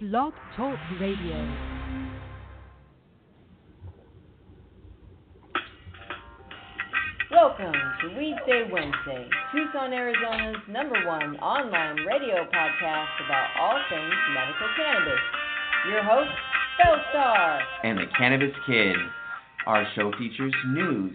Blog Talk Radio. Welcome to Weedsday Wednesday, Tucson, Arizona's number one online radio podcast about all things medical cannabis. Your host, Bellstar. and the Cannabis Kid. Our show features news,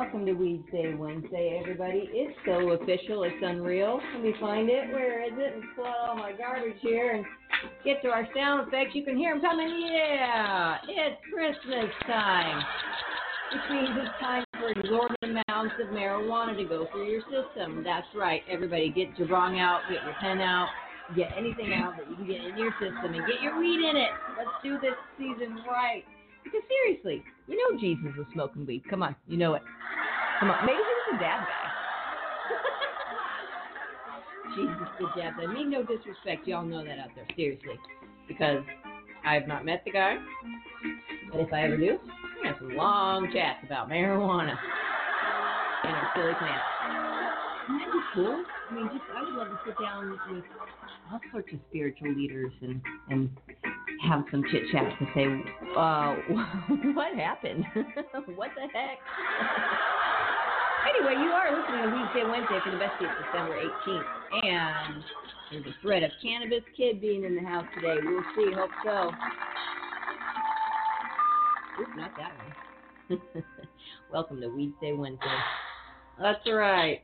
Welcome to Weedsday Wednesday, everybody. It's so official. It's unreal. Let me find it. Where is it? And pull all my garbage here and get to our sound effects. You can hear them coming. Yeah. It's Christmas time, which means it's time for exorbitant amounts of marijuana to go through your system. That's right. Everybody get your bong out, get your pen out, get anything out that you can get in your system and get your weed in it. Let's do this season right. Because seriously, you know Jesus was smoking weed. Come on, you know it. Come on, maybe he was a dad guy. Jesus did dad. I mean no disrespect. Y'all know that out there. Seriously, because I have not met the guy, but if I ever do, we're gonna have some long chats about marijuana and our silly plants. Wouldn't that cool? I mean, just I would love to sit down with all sorts of spiritual leaders and and have some chit chat to say, uh, what happened? what the heck? anyway, you are listening to Weedsday Wednesday for the best date, December 18th, and there's a threat of cannabis kid being in the house today. We'll see. Hope so. Oop, not that one. Welcome to Weedsday Wednesday. That's right.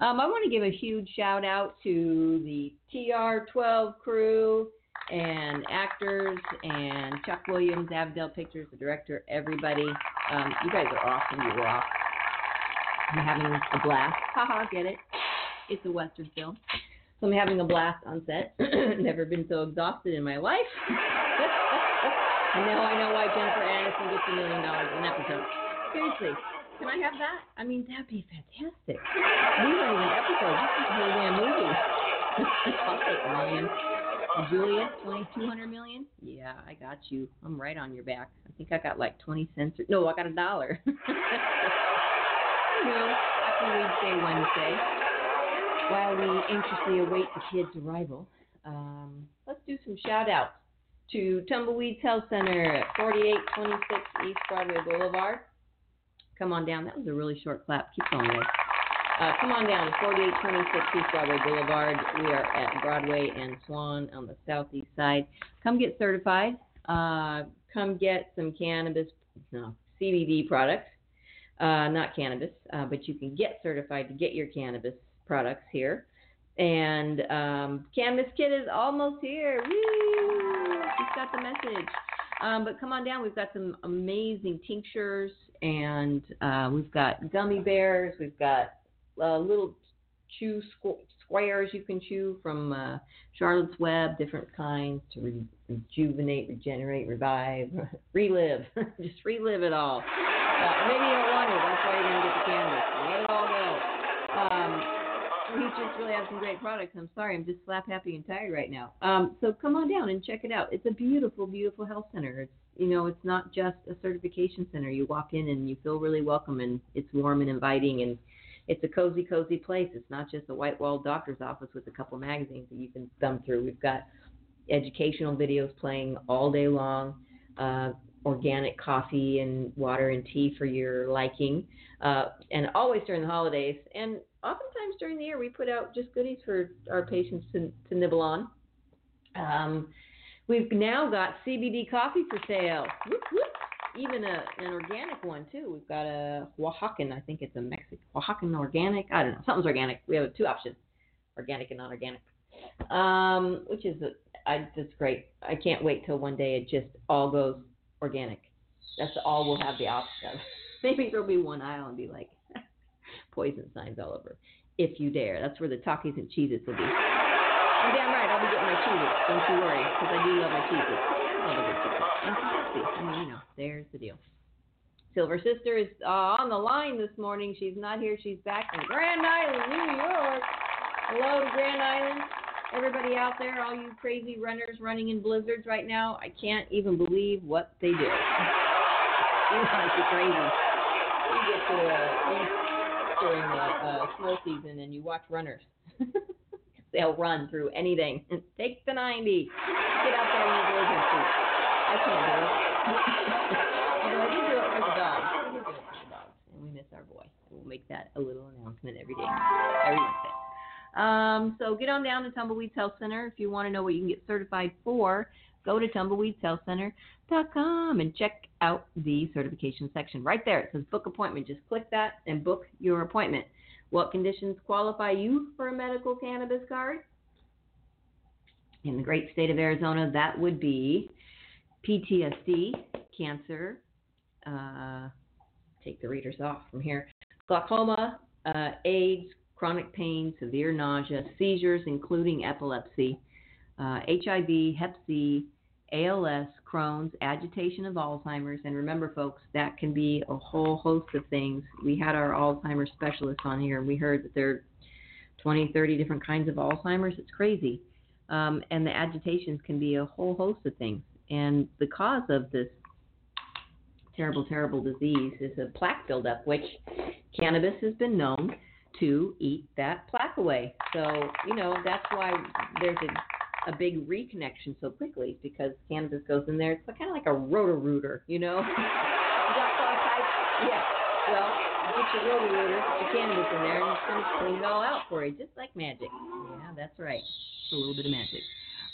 Um, I want to give a huge shout out to the TR12 crew and actors and Chuck Williams, Avdel Pictures, the director, everybody. Um, you guys are awesome. You rock. I'm having a blast. Haha, get it? It's a Western film. So I'm having a blast on set. Never been so exhausted in my life. And now I know why Jennifer Aniston gets a million dollars an episode. Seriously, can I have that? I mean, that'd be fantastic. These aren't even episodes. This is a whole damn movie. I'll take. Julia, twenty two hundred million? Yeah, I got you. I'm right on your back. I think I got like twenty cents. Or, no, I got a dollar. you know, happy Weedsday Wednesday. While we anxiously await the kids' arrival, um, let's do some shout outs to Tumbleweeds Health Center at 4826 East Broadway Boulevard. Come on down. That was a really short clap. Keep going, guys. Uh, come on down to 4826 East Broadway Boulevard. We are at Broadway and Swan on the southeast side. Come get certified. Uh, come get some cannabis, no, CBD products. Uh, not cannabis, uh, but you can get certified to get your cannabis products here. And um, Cannabis Kid is almost here. Woo! He's got the message. Um, but come on down. We've got some amazing tinctures, and uh, we've got gummy bears. We've got uh, little chew squ- squares you can chew from uh, Charlotte's Web, different kinds to re- rejuvenate, regenerate, revive, relive. Just relive it all. Uh, maybe you don't want to. That's why going to get the cannabis. Let it all go. Um, we just really have some great products. I'm sorry, I'm just slap happy and tired right now. Um, so come on down and check it out. It's a beautiful, beautiful health center. It's you know, it's not just a certification center. You walk in and you feel really welcome, and it's warm and inviting, and it's a cozy, cozy place. It's not just a white walled doctor's office with a couple magazines that you can thumb through. We've got educational videos playing all day long. Uh, organic coffee and water and tea for your liking. Uh, and always during the holidays, and oftentimes during the year, we put out just goodies for our patients to, to nibble on. Um, we've now got CBD coffee for sale. Whoop, whoop. Even a, an organic one too. We've got a Oaxacan. I think it's a Mexican Oaxacan organic. I don't know. Something's organic. We have two options: organic and non-organic. Um, which is I, that's great. I can't wait till one day it just all goes organic. That's all we'll have the option of. Maybe there'll be one aisle and be like poison signs all over. If you dare. That's where the Takis and Cheez-Its will be. Oh, damn right. I'll be getting my Cheez-Its. Don't you worry, because I do love my Cheez-Its. I know, there's the deal. Silver Sister is uh, on the line this morning. She's not here. She's back in Grand Island, New York. Hello Grand Island. Everybody out there, all you crazy runners running in blizzards right now, I can't even believe what they do. You guys are crazy. You get to uh, during the uh, snow season and you watch runners. They'll run through anything. Take the 90. Get out there in your blizzard. I can't do it. And we miss our boy. We'll make that a little announcement every day, every. Um, so get on down to Tumbleweeds Health Center. If you want to know what you can get certified for, go to tumbleweedshealthcenter.com and check out the certification section. Right there, it says book appointment. Just click that and book your appointment. What conditions qualify you for a medical cannabis card? In the great state of Arizona, that would be PTSD, cancer, uh, take the readers off from here, glaucoma, uh, AIDS, chronic pain, severe nausea, seizures, including epilepsy, uh, HIV, Hep C, ALS, Crohn's, agitation of Alzheimer's, and remember, folks, that can be a whole host of things. We had our Alzheimer's specialist on here, and we heard that there are 20, 30 different kinds of Alzheimer's. It's crazy. Um, and the agitations can be a whole host of things. And the cause of this terrible, terrible disease is a plaque buildup, which cannabis has been known to eat that plaque away. So, you know, that's why there's a, a big reconnection so quickly because cannabis goes in there. It's kind of like a Roto-Rooter, you know? you? Yeah. Well, get your Roto-Rooter, get your cannabis in there, and it's going to clean it all out for you, just like magic. Yeah, that's right. It's a little bit of magic.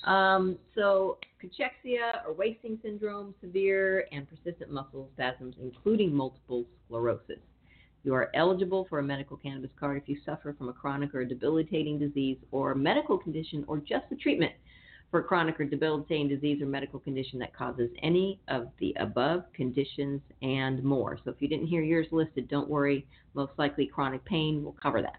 Um, so, cachexia or wasting syndrome, severe and persistent muscle spasms, including multiple sclerosis. You are eligible for a medical cannabis card if you suffer from a chronic or debilitating disease or medical condition or just a treatment for a chronic or debilitating disease or medical condition that causes any of the above conditions and more. So if you didn't hear yours listed, don't worry. Most likely chronic pain will cover that.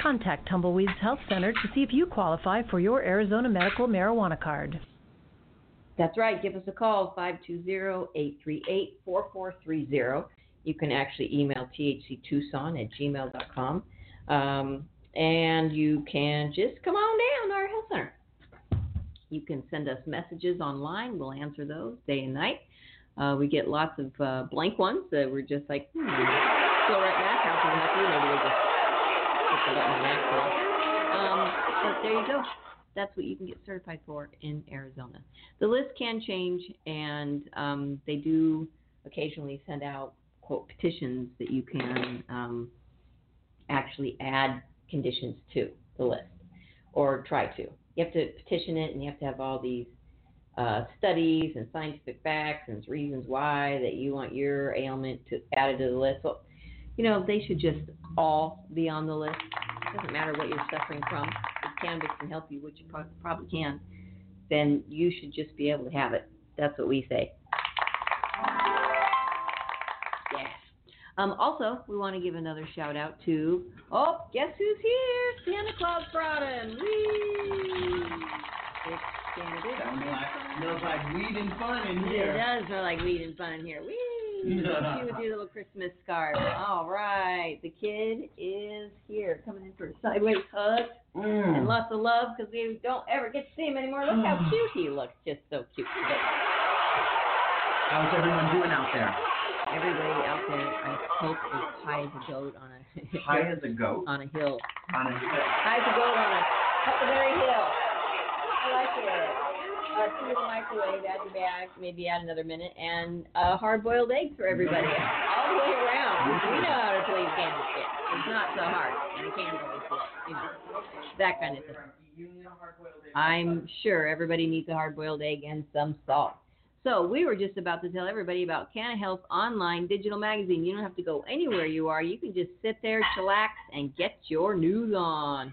Contact Tumbleweeds Health Center to see if you qualify for your Arizona medical marijuana card. That's right. Give us a call, 520-838-4430. You can actually email thctucson at gmail.com. Um, and you can just come on down to our health center. You can send us messages online. We'll answer those day and night. Uh, we get lots of uh, blank ones that we're just like, hmm, so right now, how can we help you? Maybe we'll just button on accident. Um, but there you go that's what you can get certified for in Arizona. The list can change, and um, they do occasionally send out quote petitions that you can um, actually add conditions to the list or try to. You have to petition it, and you have to have all these uh, studies and scientific facts and reasons why that you want your ailment to added to the list. So, you know, they should just all be on the list. It doesn't matter what you're suffering from If cannabis can help you, which you probably can, then you should just be able to have it. That's what we say. Yeah. Um, also, we want to give another shout out to, oh, guess who's here? Santa Claus brought him. Whee! It's cannabis. Sounds like, smells like weed and fun in here. It does smell like weed and fun in here. Whee! She with your little Christmas scarf. All right, the kid is here, coming in for a sideways hug and Mm. lots of love because we don't ever get to see him anymore. Look how cute he looks, just so cute today. How's everyone doing out there? Everybody out there, I hope is high as a goat on a High as a goat on a hill. on a hill. High as a goat on a Huckleberry Hill. I like it. Uh, the microwave, add your bag, maybe add another minute, and a hard-boiled egg for everybody, all the way around. We know how to candle stick. It's not so hard, and candle is you know, that kind of thing. I'm sure everybody needs a hard-boiled egg and some salt. So we were just about to tell everybody about Canna Health online digital magazine. You don't have to go anywhere you are. You can just sit there, chillax, and get your news on.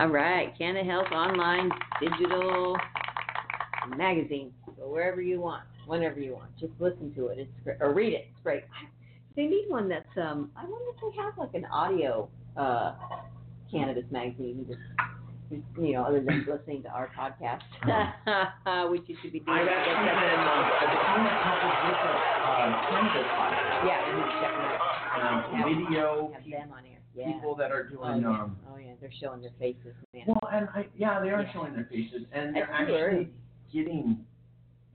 All right, Canna Health Online Digital Magazine. Go wherever you want, whenever you want. Just listen to it. It's great, or read it. It's great. They need one that's um. I wonder if they have like an audio uh cannabis magazine. Just you know, other than listening to our podcast, which you should be doing. I've actually been um, I've been doing a couple different um, cannabis yeah, we need to check them out. Um, video Have them on. Yeah. people that are Oh doing yeah. um. oh yeah, they're showing their faces, man. Well, and I yeah, they are Yeah. showing their faces, and they're That's too early. actually getting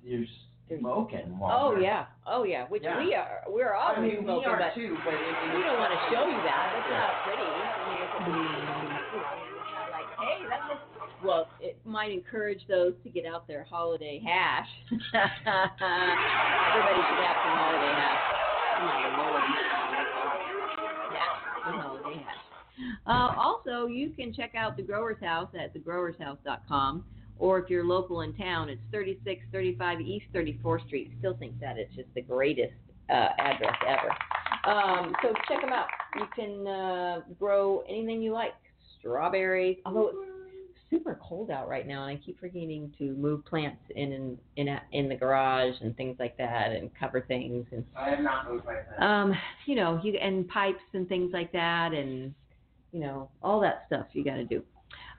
their smoking. while Oh yeah, oh yeah. Which Yeah. we are, we're all I mean, we are but too, but it, it, we don't want to show you that. That's not pretty. I mean, it's, you know, it's not like, hey, that looks. Well, it might encourage those to get out their holiday hash. Everybody should have some holiday hash. Oh my lord. Yeah, some holiday hash. Uh, also, you can check out the Growers House at thegrowershouse.com, or if you're local in town, it's 3635 East 34th Street. Still think that it's just the greatest uh, address ever. Um, so check them out. You can uh, grow anything you like. Strawberries, although it's super cold out right now, and I keep forgetting to move plants in in in, a, in the garage and things like that, and cover things and I have not moved my pen. um, you know, you and pipes and things like that, and you know, all that stuff you got to do.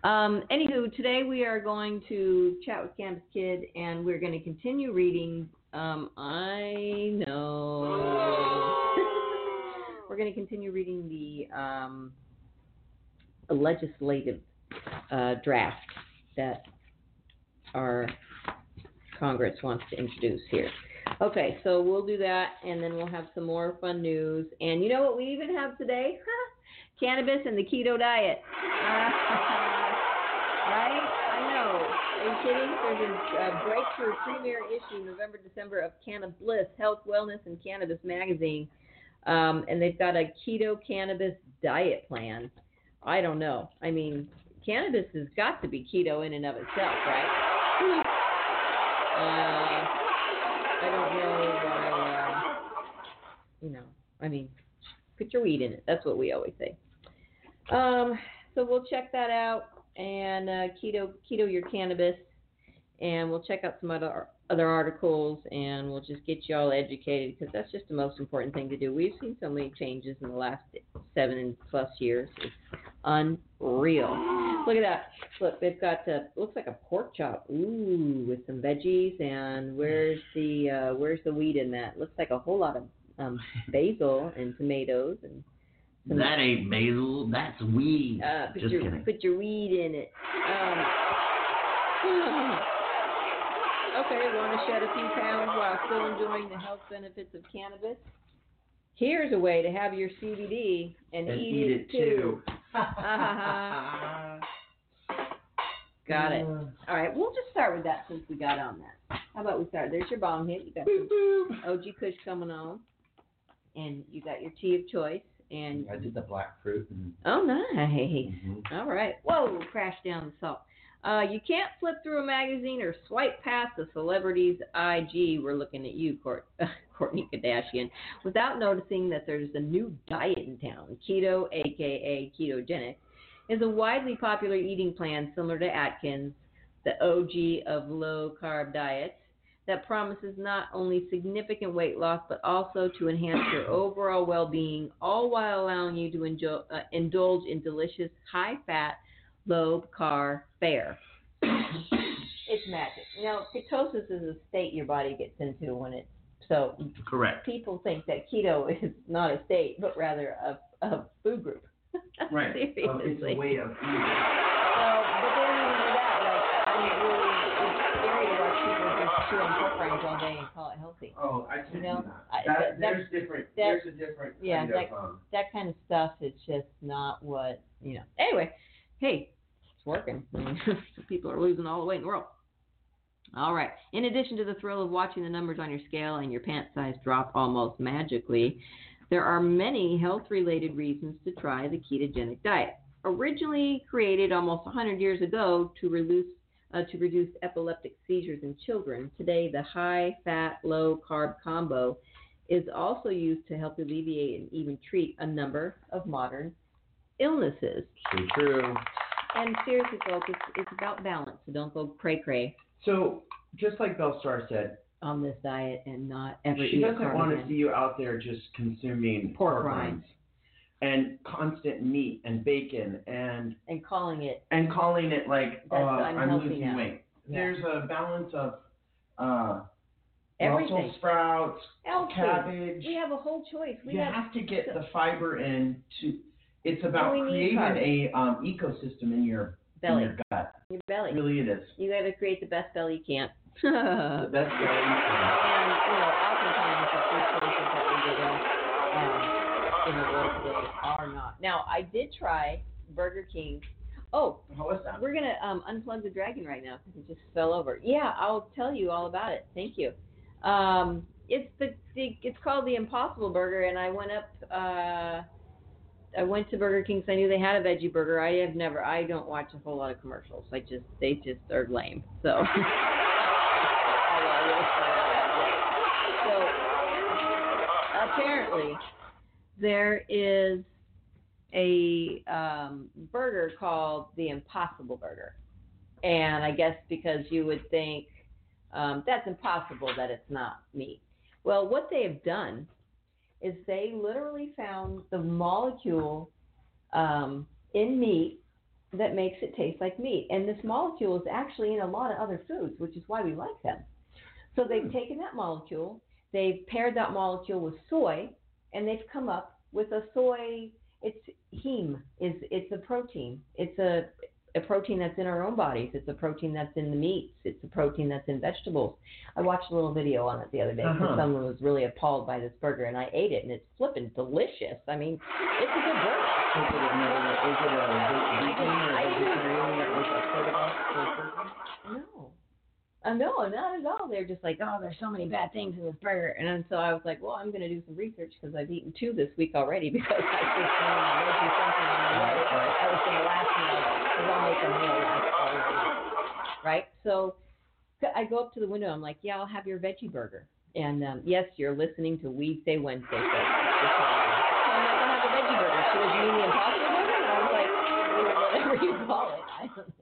Um, anywho, today we are going to chat with Cannabis Kid, and we're going to continue reading. Um, I know. we're going to continue reading the um, legislative uh, draft that our Congress wants to introduce here. Okay, so we'll do that, and then we'll have some more fun news. And you know what we even have today? Cannabis and the keto diet. right? I know. Are you kidding? There's a, a breakthrough premier issue November, December of Cannabis Bliss, Health, Wellness, and Cannabis magazine. Um, and they've got a keto cannabis diet plan. I don't know. I mean, cannabis has got to be keto in and of itself, right? Uh, I don't know why. Uh, you know, I mean, put your weed in it. That's what we always say. Um, so we'll check that out and uh, keto keto your cannabis, and we'll check out some other other articles, and we'll just get you all educated because that's just the most important thing to do. We've seen so many changes in the last seven plus years. It's unreal. Look at that. Look, they've got uh, looks like a pork chop. Ooh, with some veggies, and where's the uh, where's the weed in that? Looks like a whole lot of um, basil and tomatoes and That ain't basil, that's weed. uh, put Just your kidding. put your weed in it. Um, okay, want to shed a few pounds while still enjoying the health benefits of cannabis? Here's a way to have your CBD and, and eat, eat it too. Got it. All right, we'll just start with that since we got on that. How about we start? There's your bong hit. You got some OG Kush coming on, and you got your tea of choice. And I did the black fruit and oh, nice. mhm. All right. Whoa, crash down the salt. Uh, you can't flip through a magazine or swipe past a celebrity's IG. We're looking at you, Court, Kourtney Kardashian, without noticing that there's a new diet in town. Keto, aka ketogenic, is a widely popular eating plan similar to Atkins, the OG of low carb diets, that promises not only significant weight loss but also to enhance your overall well being, all while allowing you to enjo- uh, indulge in delicious, high fat, low carb fare. it's magic. Now, ketosis is a state your body gets into when it's so Correct. people think that keto is not a state, but rather a, a food group. Right. Seriously. Uh, it's a way of eating. People just chew on pork rinds all day and call it healthy. Oh, I can't You know, do that. I- that, that- there's different. that- there's a different yeah, kind that- of. Um, That kind of stuff is just not what you know. Anyway, hey, it's working. people are losing all the weight in the world. All right. In addition to the thrill of watching the numbers on your scale and your pant size drop almost magically, there are many health related reasons to try the ketogenic diet. Originally created almost 100 years ago to reduce, uh, to reduce epileptic seizures in children, today the high fat, low carb combo is also used to help alleviate and even treat a number of modern illnesses. so true. And seriously, folks, it's, it's about balance. So don't go cray cray So just like Bellstar said, on this diet and not ever she eat doesn't want to again. see you out there just consuming Pork pork rinds and constant meat and bacon and and calling it and calling it like uh, I'm losing now. weight. Yeah. There's a balance of uh, everything. Brussels sprouts, cabbage. We have a whole choice. We you have, have to get the fiber in to. It's about creating a um, ecosystem in your belly. in your gut. Your belly. Really, it is You got to create the best belly you can. the best belly. you know, oftentimes the food choices that we get in, um, in the world today are not. Now, I did try Burger King. Oh, How was that? We're gonna um, unplug the dragon right now because it just fell over. Yeah, I'll tell you all about it. Thank you. Um, it's the, the it's called the Impossible Burger, and I went up. Uh, I went to Burger King. So I knew they had a veggie burger. I have never. I don't watch a whole lot of commercials. I just they just are lame. So. Although I will say that, yeah. So apparently there is a um, burger called the Impossible Burger, and I guess because you would think um, that's impossible that it's not meat. Well, what they have done is they literally found the molecule um, in meat that makes it taste like meat, and this molecule is actually in a lot of other foods, which is why we like them. So they've Hmm. taken that molecule, they've paired that molecule with soy, and they've come up with a soy. It's heme. is It's a protein. It's a a protein that's in our own bodies. It's a protein that's in the meats. It's a protein that's in vegetables. I watched a little video on it the other day because Uh-huh. someone was really appalled by this burger, and I ate it, and it's flipping delicious. I mean, it's a good burger. Is it another? Is it a vegan or I didn't- vegetarian that was upset about the burger? No. Uh, no, not at all. They're just like, oh, there's so many bad things in this burger. And so I was like, well, I'm going to do some research because I've eaten two this week already because I just wanted to you something on the way. I was going to last me all because I'll make a meal last. Right? So I go up to the window. I'm like, yeah, I'll have your veggie burger. And um, yes, you're listening to Weedsday Wednesday. so. I'm like, I'll have a veggie burger. She you mean the Impossible Burger? And I was like, whatever you call it. I don't,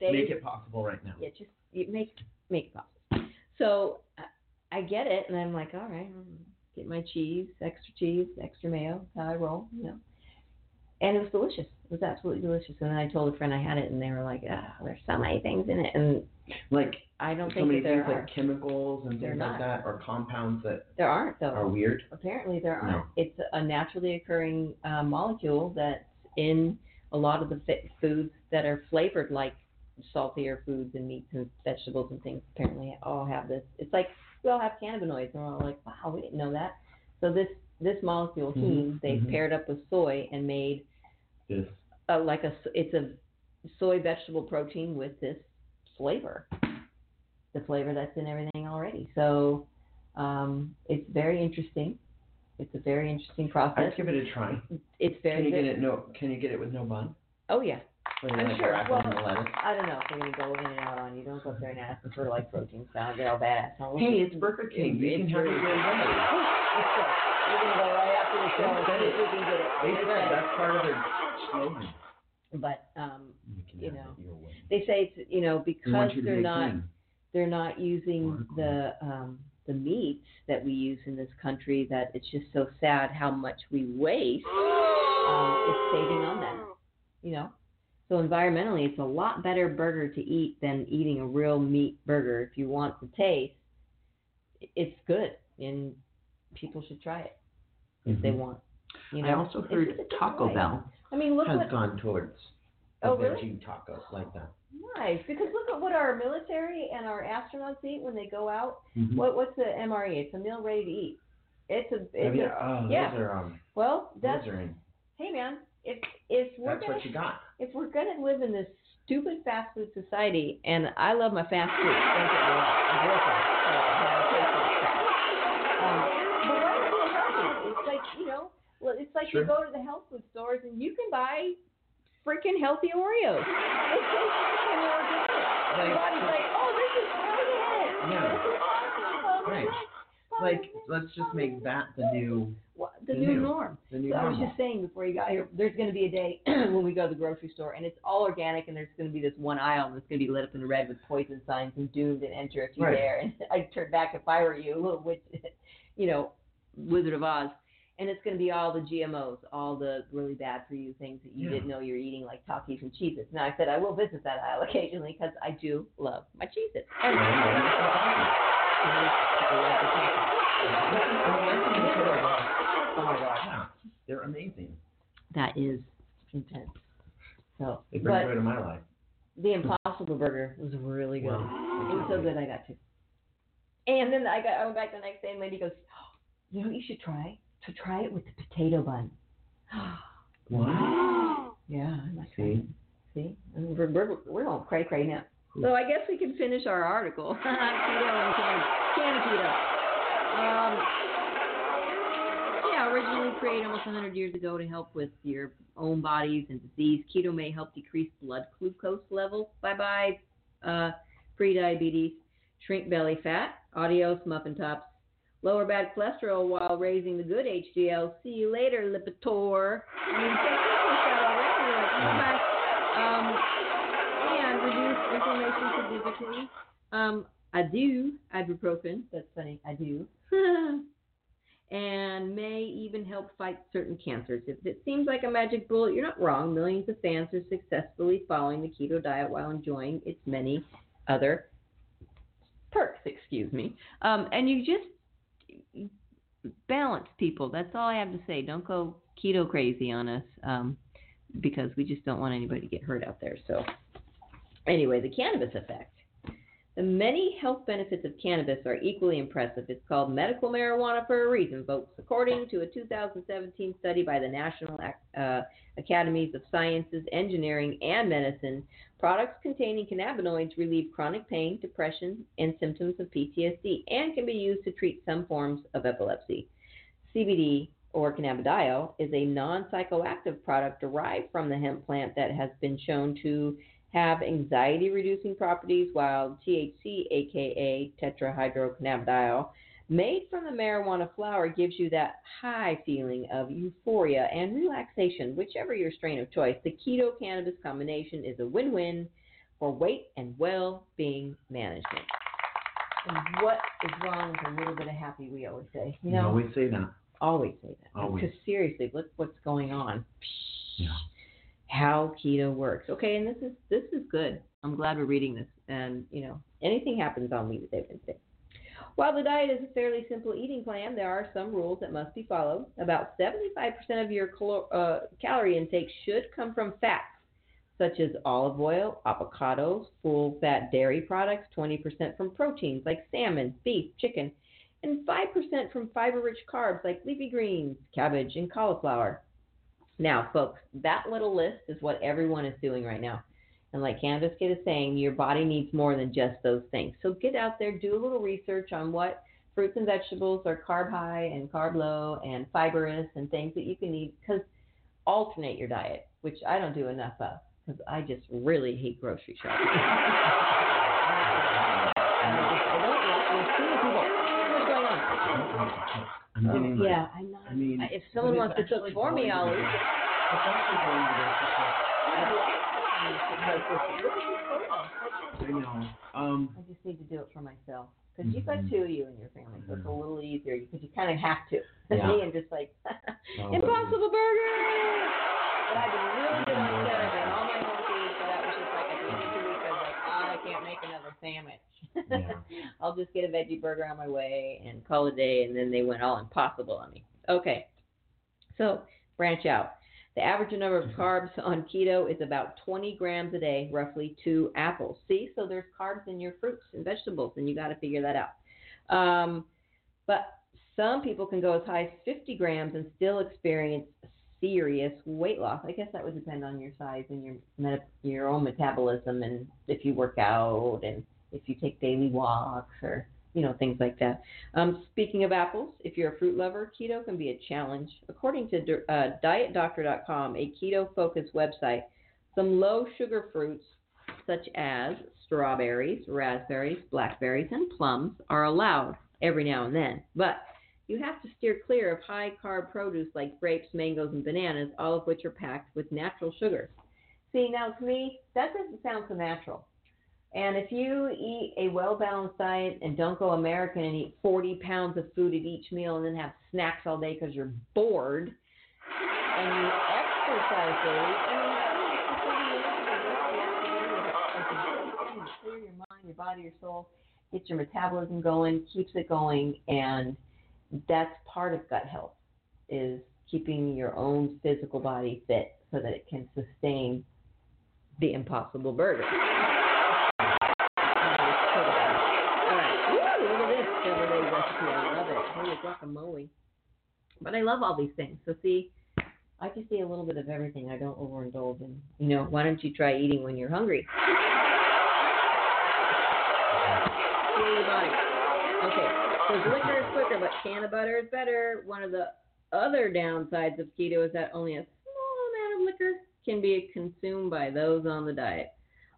they, Make it possible right now. yeah, just you make make possible. So I- I get it, and I'm like, all right, get my cheese, extra cheese, extra mayo. How I roll, you know. And it was delicious. It was absolutely delicious. And then I told a friend I had it, and they were like, ah, there's so many things in it, and Like I don't so think many there things are. like chemicals and They're things not. like that, or compounds that There aren't though. are weird. Apparently there aren't. It's a naturally occurring uh, molecule that's in a lot of the fi- foods that are flavored like saltier foods and meats and vegetables and things. Apparently all have this. It's like we all have cannabinoids, and we're all like, wow, we didn't know that. So this this molecule, Mhm, heme, they've mhm. paired up with soy and made This a, like a it's a soy vegetable protein with this flavor, the flavor that's in everything already. So um, it's very interesting. It's a very interesting process. I'd give it a try. It's very Can you good. get it no? Can you get it with no bun? Oh yeah. I'm sure. Well, them in lettuce? I don't know if they're gonna go in and out on you. Don't go up there and ask them for like protein salad. They're all badass. Don't Hey, it's Burger King. You can have it your way. We're gonna go right after the show and see if we can get it. They said that's part of their slogan. But um, can You have know, it your way. they say it's you know We because want you to they're not they're not using the um, the meats that we use in this country that it's just so sad how much we waste. Um, it's saving on that, you know. So environmentally, it's a lot better burger to eat than eating a real meat burger. If you want the taste, it's good, and people should try it if they Mhm. want. You know, I also heard a different Taco. Bell I mean, look has what gone towards a Oh, really? veggie taco like that. nice because look at what our military and our astronauts eat when they go out. Mhm. What what's the MRE? It's a meal ready to eat. It's a it's Have you, a, oh, yeah. are um, well that's hey man if if we're That's gonna what you got. if we're gonna live in this stupid fast food society, and I love my fast food, don't get me wrong, I'm working, so I have a taste for crap. Um, but why is it healthy? It's like you know, well, it's like Sure. you go to the health food stores and you can buy freaking healthy Oreos. Taste freaking organic. Your Like- body's like, oh, this is brilliant. Yeah. This is awesome. Oh, Right. Like, let's just make that the new, the the new new. norm. the new So I was just saying before you got here, there's going to be a day when we go to the grocery store and it's all organic, and there's going to be this one aisle that's going to be lit up in red with poison signs and doomed and enter if you Right. dare. And I turn back if I were you, witch, you know, Wizard of Oz. And it's going to be all the GMOs, all the really bad for you things that you Yeah. didn't know you were eating, like Takis and Cheez-Its. Now I said I will visit that aisle occasionally because I do love my Cheez-Its. And people love the Takis. Oh my gosh. Yeah, they're amazing. That is intense. So, They bring but joy to my life. the Impossible Burger was really good. Wow. It was so good, I got two. And then I got I went back the next day, and lady goes, "You know what you should try? To try it with the potato bun." wow. yeah, I'm like, See? see, And we're we're we're going cray cray now. So I guess we can finish our article. keto and can, can keto. Um, yeah, originally created almost 100 years ago to help with your own bodies and disease. Keto may help decrease blood glucose levels. Bye bye, uh, pre-diabetes, shrink belly fat, adios muffin tops, lower bad cholesterol while raising the good HDL. See you later, Lipitor. Bye. Um, and reduce inflammation significantly. Um, I do ibuprofen. That's funny. I do. and may even help fight certain cancers. If it seems like a magic bullet, you're not wrong. Millions of fans are successfully following the keto diet while enjoying its many other perks. Excuse me. Um, and you just balance people. That's all I have to say. Don't go keto crazy on us. Um, because we just don't want anybody to get hurt out there. So, anyway, the cannabis effect. The many health benefits of cannabis are equally impressive. It's called medical marijuana for a reason, folks. According to a 2017 study by the National uh, Academies of Sciences, Engineering, and Medicine, products containing cannabinoids relieve chronic pain, depression, and symptoms of PTSD, and can be used to treat some forms of epilepsy. CBD or cannabidiol is a non-psychoactive product derived from the hemp plant that has been shown to have anxiety reducing properties while THC aka tetrahydrocannabidiol made from the marijuana flower gives you that high feeling of euphoria and relaxation whichever your strain of choice the keto cannabis combination is a win-win for weight and well-being management and what is wrong with a little bit of happy we always say you know always say that. always say that. Always. Because seriously, look what's going on. Yeah. How keto works. Okay, and this is this is good. I'm glad we're reading this. And you know, anything happens on Weedsday, Wednesday. While the diet is a fairly simple eating plan, there are some rules that must be followed. About 75% of your uh, calorie intake should come from fats, such as olive oil, avocados, full fat dairy products, 20% from proteins like salmon, beef, chicken, and 5% from fiber rich carbs like leafy greens, cabbage, and cauliflower. Now, folks, that little list is what everyone is doing right now. And like Cannabis Kid is saying, your body needs more than just those things. So get out there, do a little research on what fruits and vegetables are carb high and carb low and fibrous and things that you can eat because alternate your diet. which I don't do enough of because I just really hate grocery shopping. I just I don't like there's people. What's going on? I'm getting like, yeah, I'm not. I mean, if someone wants to cook for me, I'll eat it. It's actually going to the I know. Um, I just need to do it for myself. Because you've got two of you in your family, so it's a little easier because you kind of have to. Yeah. Me, I'm just like. Impossible Burger! But I've been really good on Saturday and all my home food, so that was just like at the end of the week, I was like, "Ah, I can't make another sandwich. Yeah. I'll just get a veggie burger on my way and call it a day, and then they went all impossible on me. Okay, so branch out. The average number of carbs on keto is about 20 grams a day, roughly two apples. See, so there's carbs in your fruits and vegetables, and you got to figure that out. Um, but some people can go as high as 50 grams and still experience serious weight loss. I guess that would depend on your size and your your own metabolism, and if you work out and if you take daily walks or you know things like that. Um, speaking of apples, if you're a fruit lover, keto can be a challenge. According to uh, DietDoctor.com, a keto-focused website, some low-sugar fruits such as strawberries, raspberries, blackberries, and plums are allowed every now and then, but you have to steer clear of high carb produce like grapes, mangoes, and bananas, all of which are packed with natural sugars. See, now to me, that doesn't sound so natural. And if you eat a well balanced diet and don't go American and eat 40 pounds of food at each meal and then have snacks all day because you're bored, and you exercise daily, I mean, 30 to 40 minutes of rest, you clear your mind, your body, your soul, gets your metabolism going, keeps it going, and that's part of gut health is keeping your own physical body fit so that it can sustain the impossible burger. All right. Ooh, look at this Chevrolet recipe. I love it. Holy guacamole. But I love all these things. So see, I just see a little bit of everything. I don't overindulge in. You know, why don't you try eating when you're hungry? Your. Okay. So liquor is quicker, but canna butter is better. One of the other downsides of keto is that only a small amount of liquor can be consumed by those on the diet.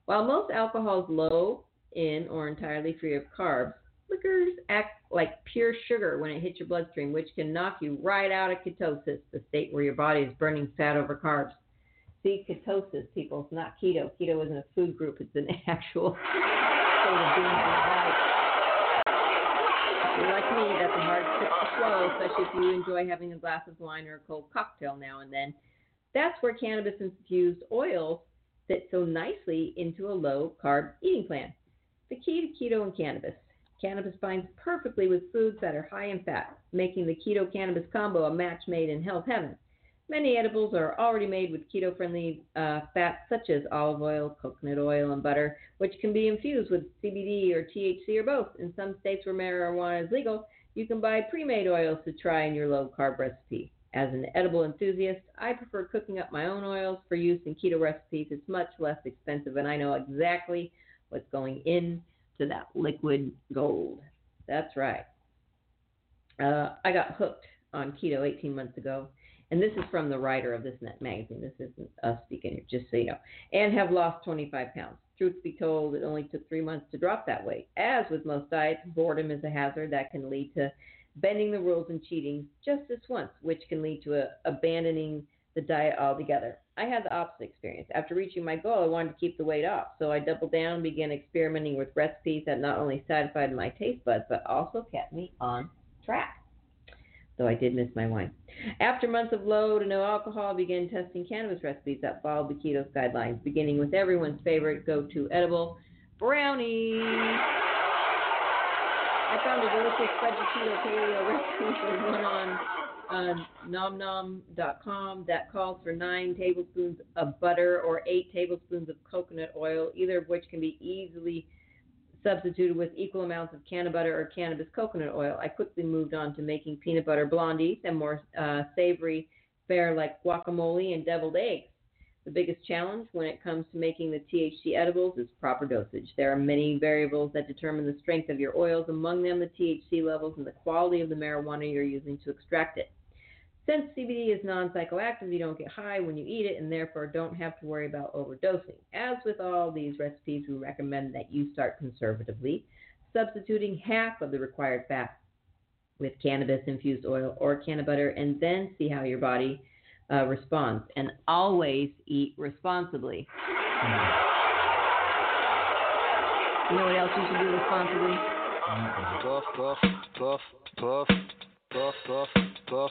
While most alcohol is low in or entirely free of carbs, liquors act like pure sugar when it hits your bloodstream, which can knock you right out of ketosis, the state where your body is burning fat over carbs. See, ketosis, people, it's not keto. Keto isn't a food group, it's an actual state of being in your body. If you're like me, that's a hard sip to swallow, especially if you enjoy having a glass of wine or a cold cocktail now and then. That's where cannabis infused oils fit so nicely into a low carb eating plan. The key to keto and cannabis. Cannabis binds perfectly with foods that are high in fat, making the keto cannabis combo a match made in health heaven. Many edibles are already made with keto friendly uh, fats such as olive oil, coconut oil, and butter, which can be infused with CBD or THC or both. In some states where marijuana is legal, you can buy pre made oils to try in your low carb recipe. As an edible enthusiast, I prefer cooking up my own oils for use in keto recipes. It's much less expensive, and I know exactly what's going in to that liquid gold. That's right. Uh, I got hooked on keto 18 months ago, and this is from the writer of this magazine. This isn't us speaking here, just so you know. And have lost 25 pounds. Truth be told, it only took three months to drop that weight. As with most diets, boredom is a hazard that can lead to bending the rules and cheating just this once, which can lead to a, abandoning the diet altogether. I had the opposite experience. After reaching my goal, I wanted to keep the weight off, so I doubled down began experimenting with recipes that not only satisfied my taste buds, but also kept me on track. Though I did miss my wine. After months of low to no alcohol, I began testing cannabis recipes that followed the keto guidelines, beginning with everyone's favorite go-to edible, brownie. I found a delicious fudgy keto paleo recipe for one on uh, nomnom.com that calls for nine tablespoons of butter or eight tablespoons of coconut oil, either of which can be easily substituted with equal amounts of canna butter or cannabis coconut oil. I quickly moved on to making peanut butter blondies and more uh, savory fare like guacamole and deviled eggs. The biggest challenge when it comes to making the THC edibles is proper dosage. There are many variables that determine the strength of your oils, among them the THC levels and the quality of the marijuana you're using to extract it. Since CBD is non psychoactive, you don't get high when you eat it and therefore don't have to worry about overdosing. As with all these recipes, we recommend that you start conservatively, substituting half of the required fat with cannabis infused oil or canna butter, and then see how your body uh, responds. And always eat responsibly. You know what else you should do responsibly? Puff, puff, puff, puff, puff, puff, puff,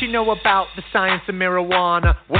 you know about the science of marijuana? What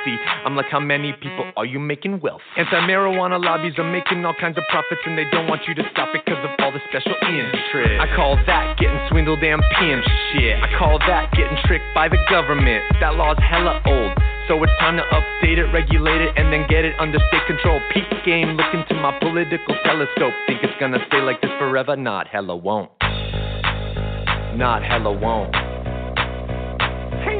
I'm like, how many people are you making wealth? Anti marijuana lobbies are making all kinds of profits, and they don't want you to stop it because of all the special interest. I call that getting swindled and pimped shit. I call that getting tricked by the government. That law's hella old. So it's time to update it, regulate it, and then get it under state control. Peak game, look into my political telescope. Think it's gonna stay like this forever? Not hella won't. Not hella won't. Hey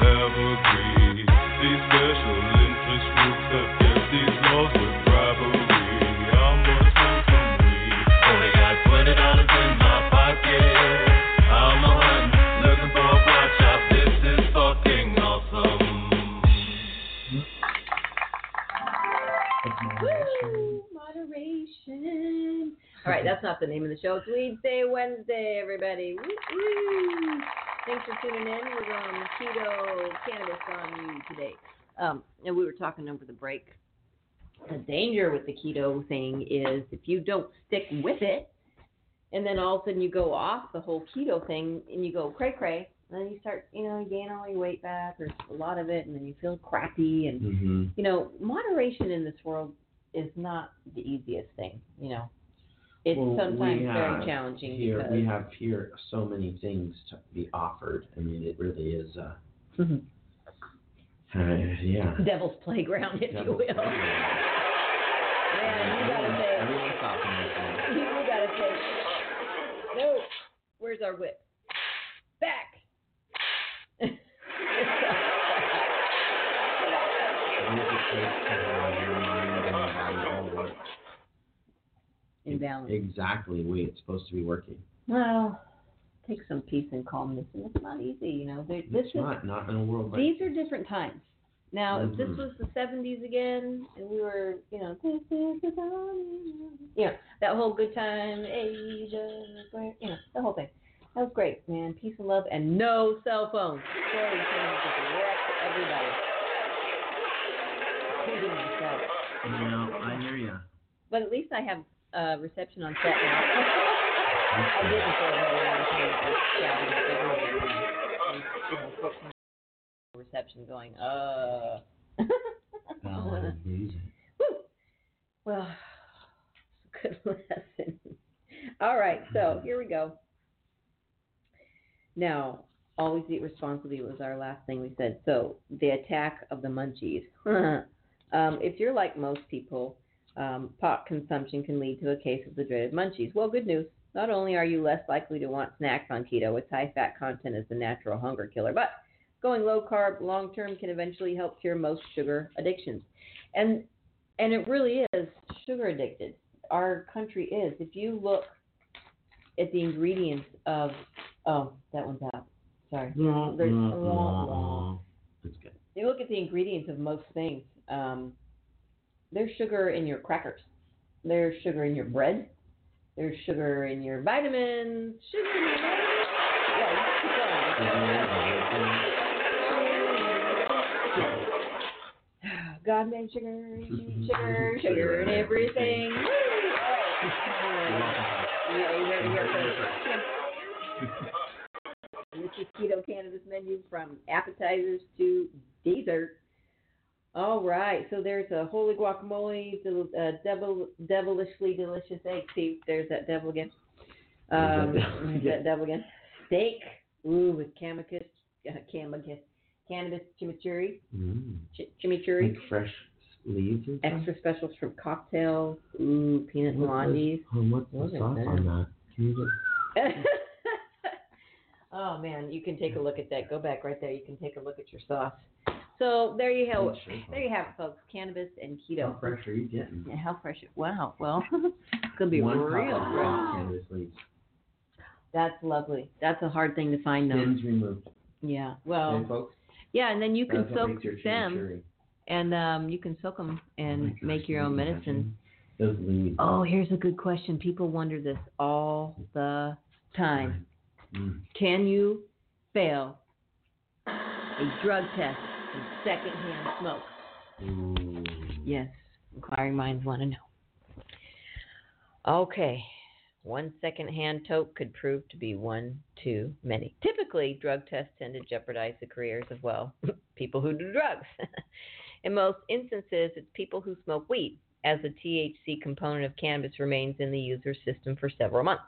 special interest groups these laws bribery. I'm some weed. Only got twenty dollars in my pocket. I'm a looking for a. This is fucking awesome. Woo! Moderation. All right, that's not the name of the show. It's Weedsday Wednesday, everybody. Woo, woo. Thanks for tuning in. We're on keto cannabis on you today. Um, and we were talking over the break. The danger with the keto thing is if you don't stick with it, and then all of a sudden you go off the whole keto thing and you go cray cray, and then you start, you know, you gain all your weight back or a lot of it, and then you feel crappy and Mm-hmm. you know, moderation in this world is not the easiest thing. You know, it's Well, sometimes very challenging Here because we have here so many things to be offered. I mean, it really is. Uh, Uh, yeah. Devil's playground, if you will. playground. Man, you gotta say, Everyone's stopping this one. you gotta say, no. Where's our whip? Back. In balance. exactly the way it's supposed to be working? Well, take some peace and calmness, and it's not easy, you know. There, this is not, not in a world like these are different times. Now, if this Mhm. was the '70s again, and we were, you know, this is the time, you know, that whole good time age, you know, the whole thing. That was great, man. Peace and love, and no cell phones. Sorry, everybody. You know, I hear you. But at least I have uh, reception on set now. I didn't for a very long time. I was shouting at everybody and, and, you know, reception going, uh. Woo! Well, good lesson. All right, so here we go. Now, always eat responsibly was our last thing we said. So, the attack of the munchies. um, if you're like most people, um, pot consumption can lead to a case of the dreaded munchies. Well, good news. Not only are you less likely to want snacks on keto, its high fat content is the natural hunger killer, but going low carb long term can eventually help cure most sugar addictions. And and it really is sugar addicted. Our country is. If you look at the ingredients of oh, that one's out. Sorry. No, There's- no, no, no. It's good. You look at the ingredients of most things. Um, there's sugar in your crackers. There's sugar in your bread. There's sugar in your vitamins. Sugar in your yeah, you keep going. God made sugar, sugar, sugar, and everything. Yeah, you heard it here first. This is keto cannabis menu from appetizers to dessert. All right, so there's a holy guacamole, del- uh, devil, devilishly delicious egg. See, there's that devil again. Um, that devil again. Steak, ooh, with camicus, uh, camicus, cannabis chimichurri, Mm. ch- chimichurri. Like fresh leaves? Extra specials from cocktails, ooh, peanut What- blondies. Oh, what's the sauce that. on that? Can you just oh man, you can take a look at that. Go back right there. You can take a look at your sauce. So there you have Good there you have it, folks. Cannabis and keto. How fresh are you getting? Yeah, how fresh? Wow. Well, it's gonna be One real fresh. cannabis leaves. That's lovely. That's a hard thing to find though. Skins removed. Yeah. Well. okay, folks? Yeah, and then you can soak them, and um, you can soak them and Oh make your own medicine. Those leaves. Oh, here's a good question. People wonder this all the time. Mm. Can you fail a drug test secondhand smoke? Ooh. Yes, inquiring minds want to know. Okay, one secondhand toke could prove to be one too many. Typically, drug tests tend to jeopardize the careers of, well, people who do drugs. in most instances, it's people who smoke weed, as the THC component of cannabis remains in the user's system for several months.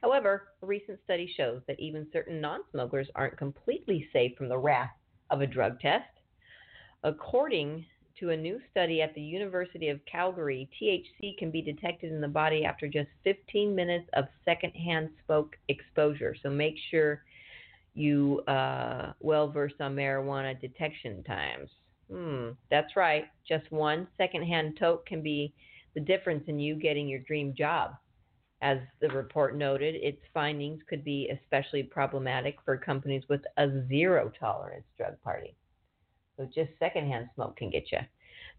However, a recent study shows that even certain non smokers aren't completely safe from the wrath of a drug test. According to a new study at the University of Calgary, THC can be detected in the body after just 15 minutes of secondhand smoke exposure. So make sure you uh, well versed on marijuana detection times. Hmm, that's right. Just one secondhand toke can be the difference in you getting your dream job. As the report noted, its findings could be especially problematic for companies with a zero tolerance drug party. So just secondhand smoke can get you.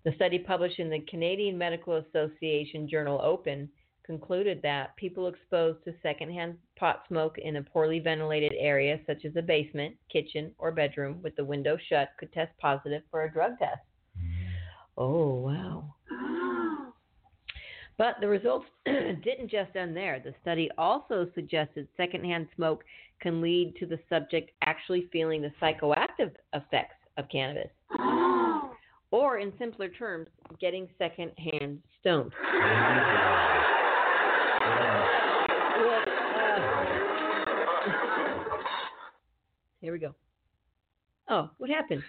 The study published in the Canadian Medical Association journal Open concluded that people exposed to secondhand pot smoke in a poorly ventilated area such as a basement, kitchen, or bedroom with the window shut could test positive for a drug test. Mm-hmm. Oh, wow. But the results didn't just end there. The study also suggested secondhand smoke can lead to the subject actually feeling the psychoactive effects of cannabis. Or, in simpler terms, getting secondhand stoned. Well, uh, here we go. Oh, what happened?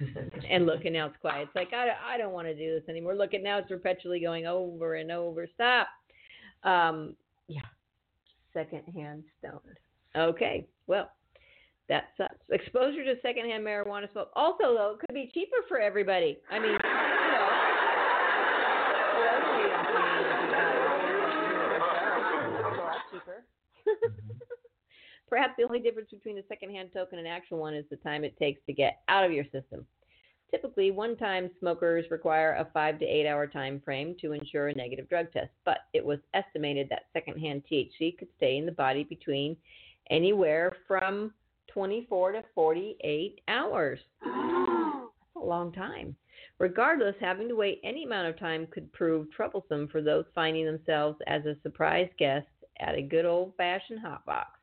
and look, and now it's quiet. It's like, I, I don't want to do this anymore. Look, and now it's perpetually going over and over. Stop. Um, yeah. Secondhand stoned. Okay. Well, that sucks. Exposure to secondhand marijuana smoke. Also, though, it could be cheaper for everybody. I mean, you know. whatever reason, it's a lot cheaper. Perhaps the only difference between a secondhand token and an actual one is the time it takes to get out of your system. Typically, one-time smokers require a five to eight-hour time frame to ensure a negative drug test, but it was estimated that secondhand THC could stay in the body between anywhere from 24 to 48 hours. That's a long time. Regardless, having to wait any amount of time could prove troublesome for those finding themselves as a surprise guest at a good old fashioned hot box.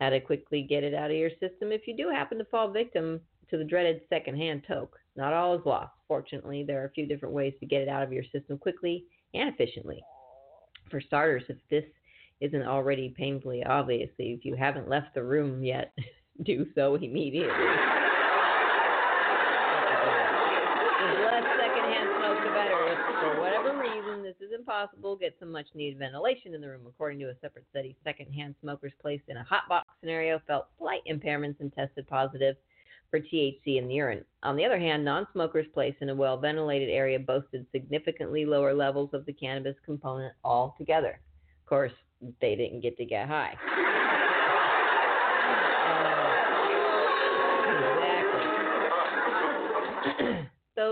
How to quickly get it out of your system if you do happen to fall victim to the dreaded secondhand toke. Not all is lost. Fortunately, there are a few different ways to get it out of your system quickly and efficiently. For starters, if this isn't already painfully obvious, if you haven't left the room yet, do so immediately. The less secondhand smoke, the better. If for whatever reason impossible, get some much needed ventilation in the room. According to a separate study, secondhand smokers placed in a hot box scenario felt slight impairments and tested positive for THC in the urine. On the other hand, non smokers placed in a well ventilated area boasted significantly lower levels of the cannabis component altogether. Of course, they didn't get to get high.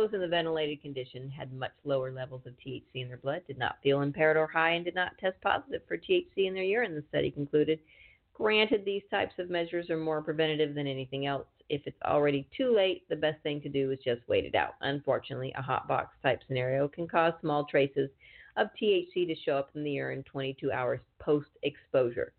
Those in the ventilated condition had much lower levels of THC in their blood, did not feel impaired or high, and did not test positive for THC in their urine, the study concluded. Granted, these types of measures are more preventative than anything else. If it's already too late, the best thing to do is just wait it out. Unfortunately, a hot box type scenario can cause small traces of THC to show up in the urine 22 hours post exposure.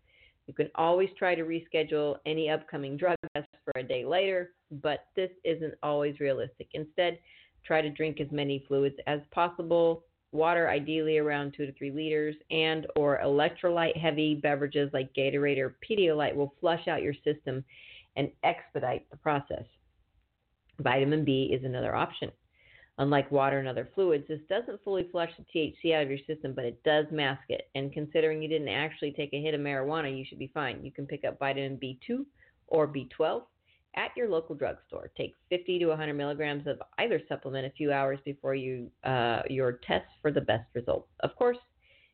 You can always try to reschedule any upcoming drug test for a day later, but this isn't always realistic. Instead, try to drink as many fluids as possible. Water ideally around 2 to 3 liters and or electrolyte heavy beverages like Gatorade or Pedialyte will flush out your system and expedite the process. Vitamin B is another option. Unlike water and other fluids, this doesn't fully flush the THC out of your system, but it does mask it. And considering you didn't actually take a hit of marijuana, you should be fine. You can pick up vitamin B2 or B12 at your local drugstore. Take 50 to 100 milligrams of either supplement a few hours before you uh, your test for the best results. Of course,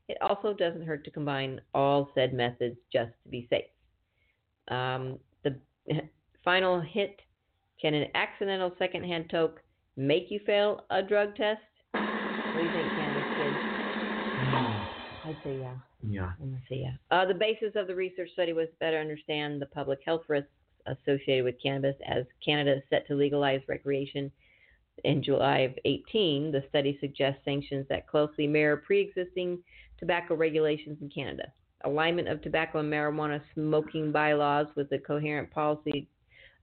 it also doesn't hurt to combine all said methods just to be safe. Um, the final hit: Can an accidental secondhand toke make you fail a drug test? What do you think, Candace? Kids? I'd say yeah. Yeah. I'm say yeah. Uh, the basis of the research study was to better understand the public health risks associated with cannabis as Canada is set to legalize recreation in July of 18. The study suggests sanctions that closely mirror pre-existing tobacco regulations in Canada. Alignment of tobacco and marijuana smoking bylaws with a coherent policy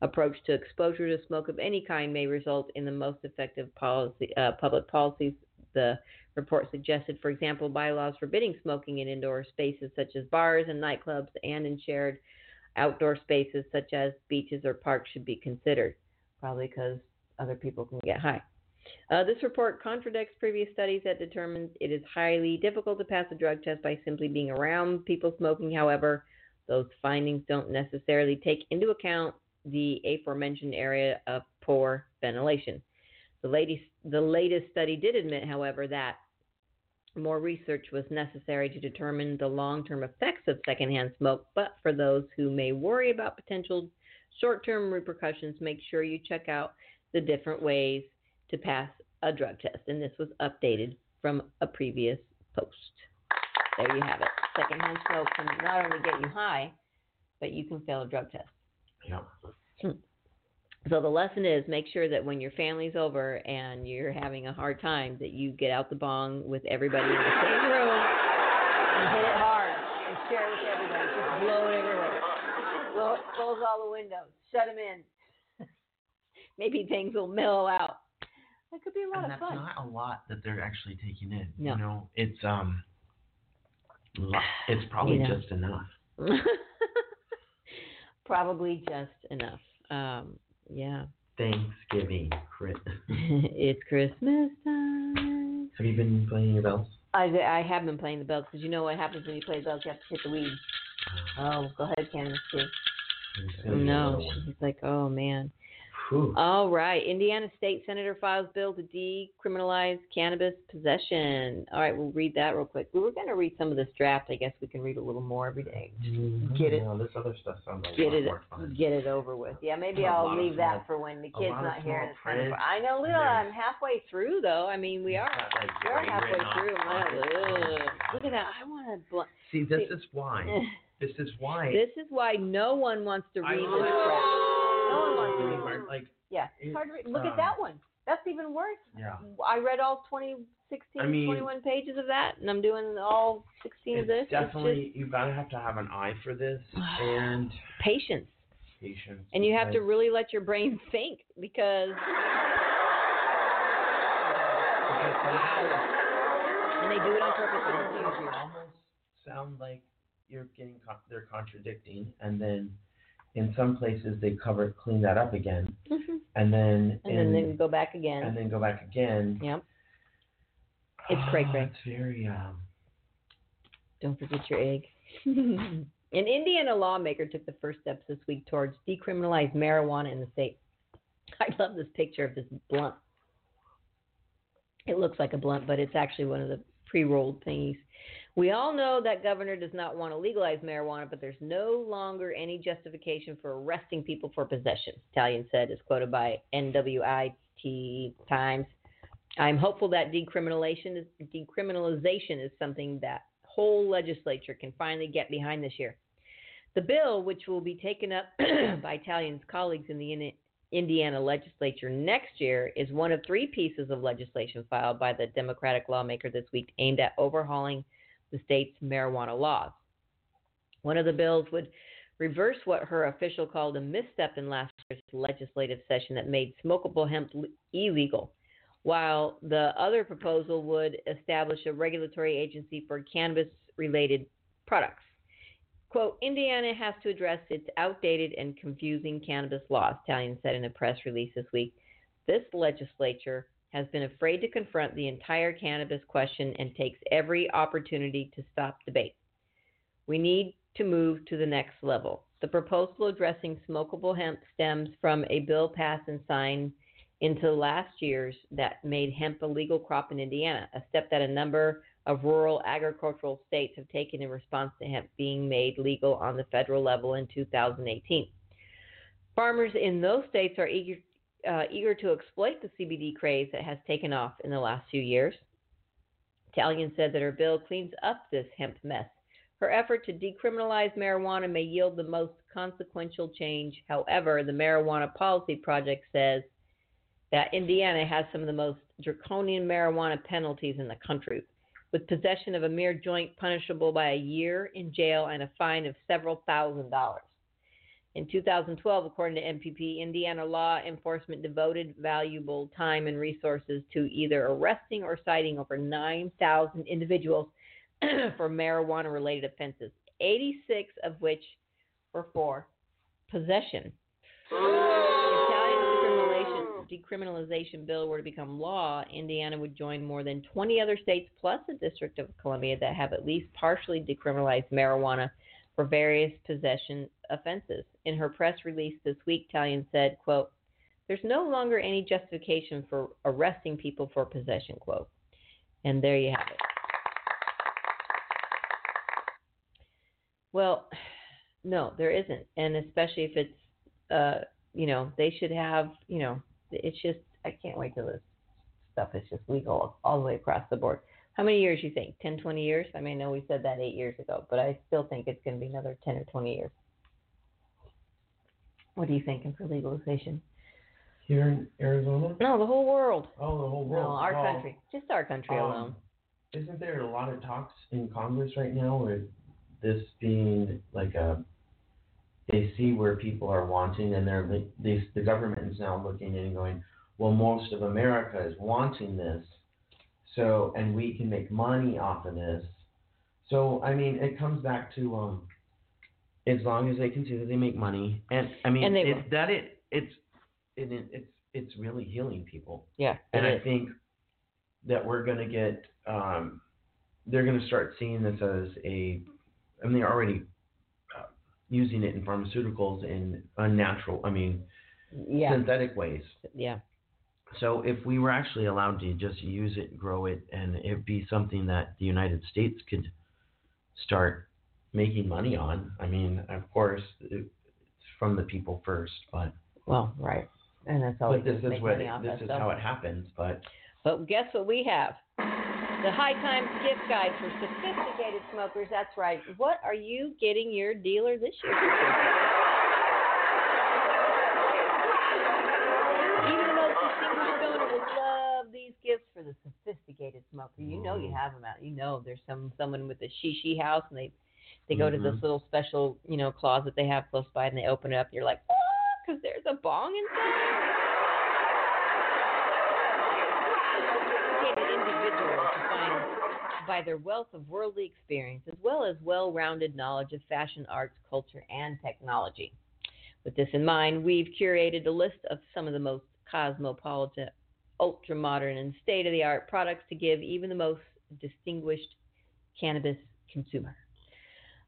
approach to exposure to smoke of any kind may result in the most effective policy, uh, public policies. The report suggested, for example, bylaws forbidding smoking in indoor spaces such as bars and nightclubs and in shared outdoor spaces such as beaches or parks should be considered, probably because other people can get high. Uh, this report contradicts previous studies that determined it is highly difficult to pass a drug test by simply being around people smoking. However, those findings don't necessarily take into account the aforementioned area of poor ventilation. The latest, the latest study did admit, however, that more research was necessary to determine the long term effects of secondhand smoke, but for those who may worry about potential short term repercussions, make sure you check out the different ways to pass a drug test. And this was updated from a previous post. There you have it. Secondhand smoke can not only get you high, but you can fail a drug test. Yep. Hmm. So the lesson is make sure that when your family's over and you're having a hard time, that you get out the bong with everybody in the same room and hit it hard and share it with everybody. Just blow it everywhere. Blow, close all the windows. Shut them in. Maybe things will mellow out. That could be a lot And of that's fun. not a lot that they're actually taking in. No. You know, it's um, it's probably You know. just enough. Probably just enough. Um, yeah. Thanksgiving. It's Christmas time. Have you been playing your bells? I, I have been playing the bells because you know what happens when you play bells? You have to hit the weeds. Ah. Oh, go ahead, Candace. too. Be oh, No, she's like, oh man. Whew. All right. Indiana State Senator files bill to decriminalize cannabis possession. All right, we'll read that real quick. We were going to read some of this draft. I guess we can read a little more every day. Mhm. get it- No, this other stuff sounds a Get it, get it over with. Yeah, maybe I'll lot of leave that for when the kid's lot of not here. small and it's kind of- print, I know, Lila. I'm halfway through though. I mean, we are. Got, like, We're halfway through. on I- Look at that. I want to. Bl- See, this See- is why. This is why. this is why no one wants to I read this love crap. Yeah, it's hard to read. Look at um, that one. That's even worse. yeah. I read all 20, 16, I mean- 21 pages of that, and I'm doing all 16 of this. Definitely you gotta have to have an eye for this and patience. patience. And you have to really let your brain think because. And they do it on purpose. some to things confuse you. almost sound like you're getting con- they're contradicting, and then in some places they cover clean that up again, Mhm. and then And in, then they go back again. and then go back again. Yep. It's cray cray. It's very um. Don't forget your egg. An Indiana lawmaker took the first steps this week towards decriminalize marijuana in the state. I love this picture of this blunt. It looks like a blunt, but it's actually one of the pre-rolled thingies. We all know that governor does not want to legalize marijuana, but there's no longer any justification for arresting people for possession. Tallian said, as quoted by NWIT Times. I'm hopeful that decriminalization is, decriminalization is something that whole legislature can finally get behind this year. The bill, which will be taken up by Tallian's colleagues in the Indiana legislature next year, is one of three pieces of legislation filed by the Democratic lawmaker this week aimed at overhauling the state's marijuana laws. One of the bills would reverse what her official called a misstep in last year's legislative session that made smokable hemp illegal while the other proposal would establish a regulatory agency for cannabis related products. Quote, Indiana has to address its outdated and confusing cannabis laws, Tallian said in a press release this week. This legislature has been afraid to confront the entire cannabis question and takes every opportunity to stop debate. We need to move to the next level. The proposal addressing smokable hemp stems from a bill passed and signed into last year's that made hemp a legal crop in Indiana, a step that a number of rural agricultural states have taken in response to hemp being made legal on the federal level in 2018. Farmers in those states are eager, uh, eager to exploit the CBD craze that has taken off in the last few years. Tallian said that her bill cleans up this hemp mess. Her effort to decriminalize marijuana may yield the most consequential change. However, the Marijuana Policy Project says that Indiana has some of the most draconian marijuana penalties in the country, with possession of a mere joint punishable by a year in jail and a fine of several thousand dollars. In 2012, according to MPP, Indiana law enforcement devoted valuable time and resources to either arresting or citing over 9,000 individuals for marijuana related offenses, 86 of which were for possession. If decriminalization, decriminalization bill were to become law, Indiana would join more than 20 other states plus the District of Columbia that have at least partially decriminalized marijuana for various possession offenses. In her press release this week, Tallian said, quote, there's no longer any justification for arresting people for possession, quote. And there you have it. Well, no, there isn't. And especially if it's, uh, you know, they should have, you know, it's just, I can't wait till this stuff is just legal all the way across the board. How many years do you think? 10, 20 years? I mean, I know we said that eight years ago, but I still think it's going to be another 10 or 20 years. What are you thinking for legalization? Here in Arizona? No, the whole world. Oh, the whole world. No, our Well, country. Just our country um, alone. Isn't there a lot of talks in Congress right now where this being like a they see where people are wanting and they're they, the government is now looking and going, well, most of America is wanting this, so and we can make money off of this. So I mean, it comes back to um, as long as they can see that they make money, and I mean, And will. that it it's it, it it's it's really healing people. Yeah, and I think that we're going to get um, they're going to start seeing this as a I mean they're already uh, using it in pharmaceuticals in unnatural I mean yeah, synthetic ways. yeah, So if we were actually allowed to just use it, grow it, and it be something that the United States could start making money on, I mean, of course, it's from the people first, but well, right, and that's all. but this is what this is stuff. how it happens. But But guess what we have? The High Times gift guide for sophisticated smokers. That's right. What are you getting your dealer this year? Even the most distinguished donor will love these gifts for the sophisticated smoker. You know you mm. have them out. You know there's some someone with a shishi house and they they go to this Mhm. little special you know closet they have close by and they open it up. and You're like, because there's a bong inside. sophisticated individuals by their wealth of worldly experience as well as well rounded knowledge of fashion, arts, culture, and technology. With this in mind, we've curated a list of some of the most cosmopolitan, ultra modern, and state of the art products to give even the most distinguished cannabis consumer.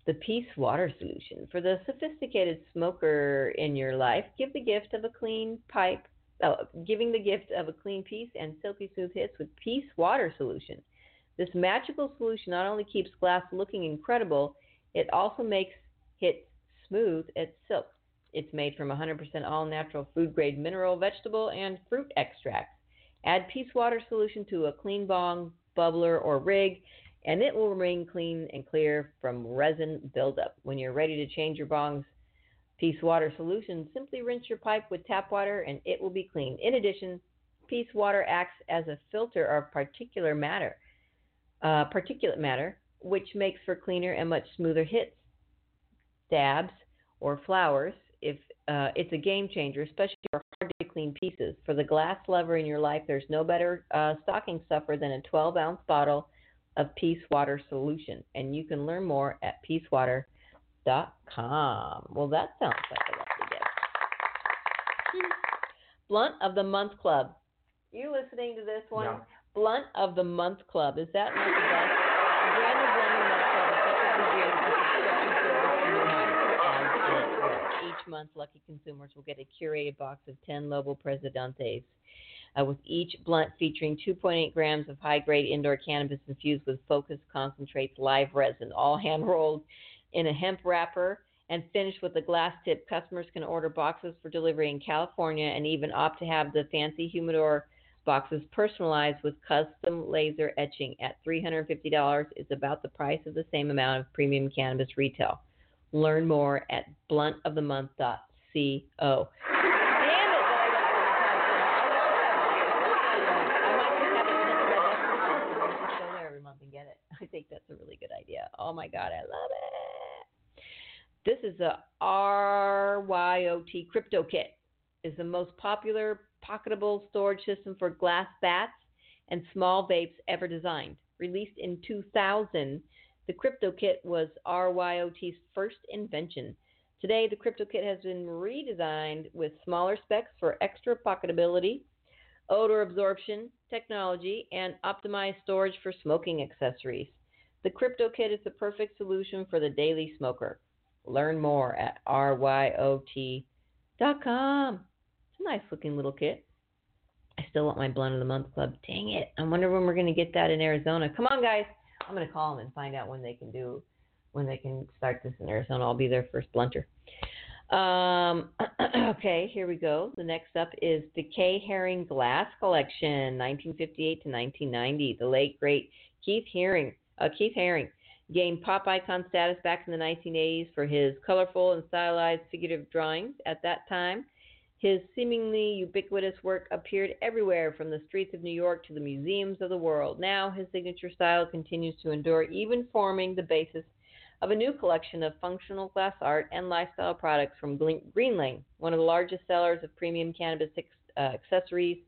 The Peace Water Solution. For the sophisticated smoker in your life, give the gift of a clean pipe uh, giving the gift of a clean piece and silky smooth hits with Peace Water Solution. This magical solution not only keeps glass looking incredible, it also makes hits smooth as silk. It's made from 100% all natural food grade mineral, vegetable, and fruit extracts. Add Peace Water Solution to a clean bong, bubbler, or rig, and it will remain clean and clear from resin buildup. When you're ready to change your bong's Peace Water Solution, simply rinse your pipe with tap water and it will be clean. In addition, Peace Water acts as a filter of particulate matter, uh, particulate matter, which makes for cleaner and much smoother hits, dabs, or flowers. If uh, it's a game changer, especially for hard to clean pieces. For the glass lover in your life, there's no better uh, stocking stuffer than a 12 ounce bottle of Peace Water Solution, and you can learn more at peacewater.com. Well, that sounds like a lovely gift. Blunt of the Month Club. You listening to this one? Yeah. Blunt of the Month Club. Is that not the best? The brand new Blunt of the Month Club effectively brings the subscription service to new heights as it works. Each month, lucky consumers will get a curated box of 10 Lobo Presidentes. Uh, with each blunt featuring 2.8 grams of high grade indoor cannabis infused with focused concentrates live resin, all hand rolled in a hemp wrapper and finished with a glass tip. Customers can order boxes for delivery in California and even opt to have the fancy humidor boxes personalized with custom laser etching at $350 is about the price of the same amount of premium cannabis retail. Learn more at bluntofthemonth.co. Damn it, but I don't really I might just have it sent to my desk and just go there every month and get it. I think that's a really good idea. Oh my god, I love it. This is a RYOT Krypto Kit. Is the most popular pocketable storage system for glass bats and small vapes ever designed. Released in 2000, the Krypto Kit was RYOT's first invention. Today, the Krypto Kit has been redesigned with smaller specs for extra pocketability, odor absorption technology, and optimized storage for smoking accessories. The Krypto Kit is the perfect solution for the daily smoker. Learn more at ryot.com. It's a nice looking little kit. I still want my Blunt of the Month Club. Dang it. I wonder when we're going to get that in Arizona. Come on, guys. I'm going to call them and find out when they can do, when they can start this in Arizona. I'll be their first blunter. Um, okay, here we go. The next up is Decay Herring Glass Collection, 1958 to 1990. The late great Keith Herring, uh, Keith Haring gained pop icon status back in the 1980s for his colorful and stylized figurative drawings. At that time, his seemingly ubiquitous work appeared everywhere from the streets of New York to the museums of the world. Now, his signature style continues to endure, even forming the basis of a new collection of functional glass art and lifestyle products from Greenlane, one of the largest sellers of premium cannabis uh, accessories,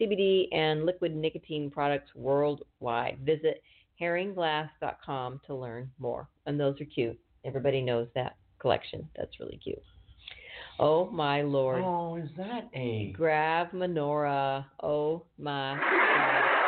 CBD, and liquid nicotine products worldwide. Visit herringglass.com to learn more. And those are cute. Everybody knows that collection. That's really cute. Oh my lord. Oh, is that a? Grav menorah. Oh my God.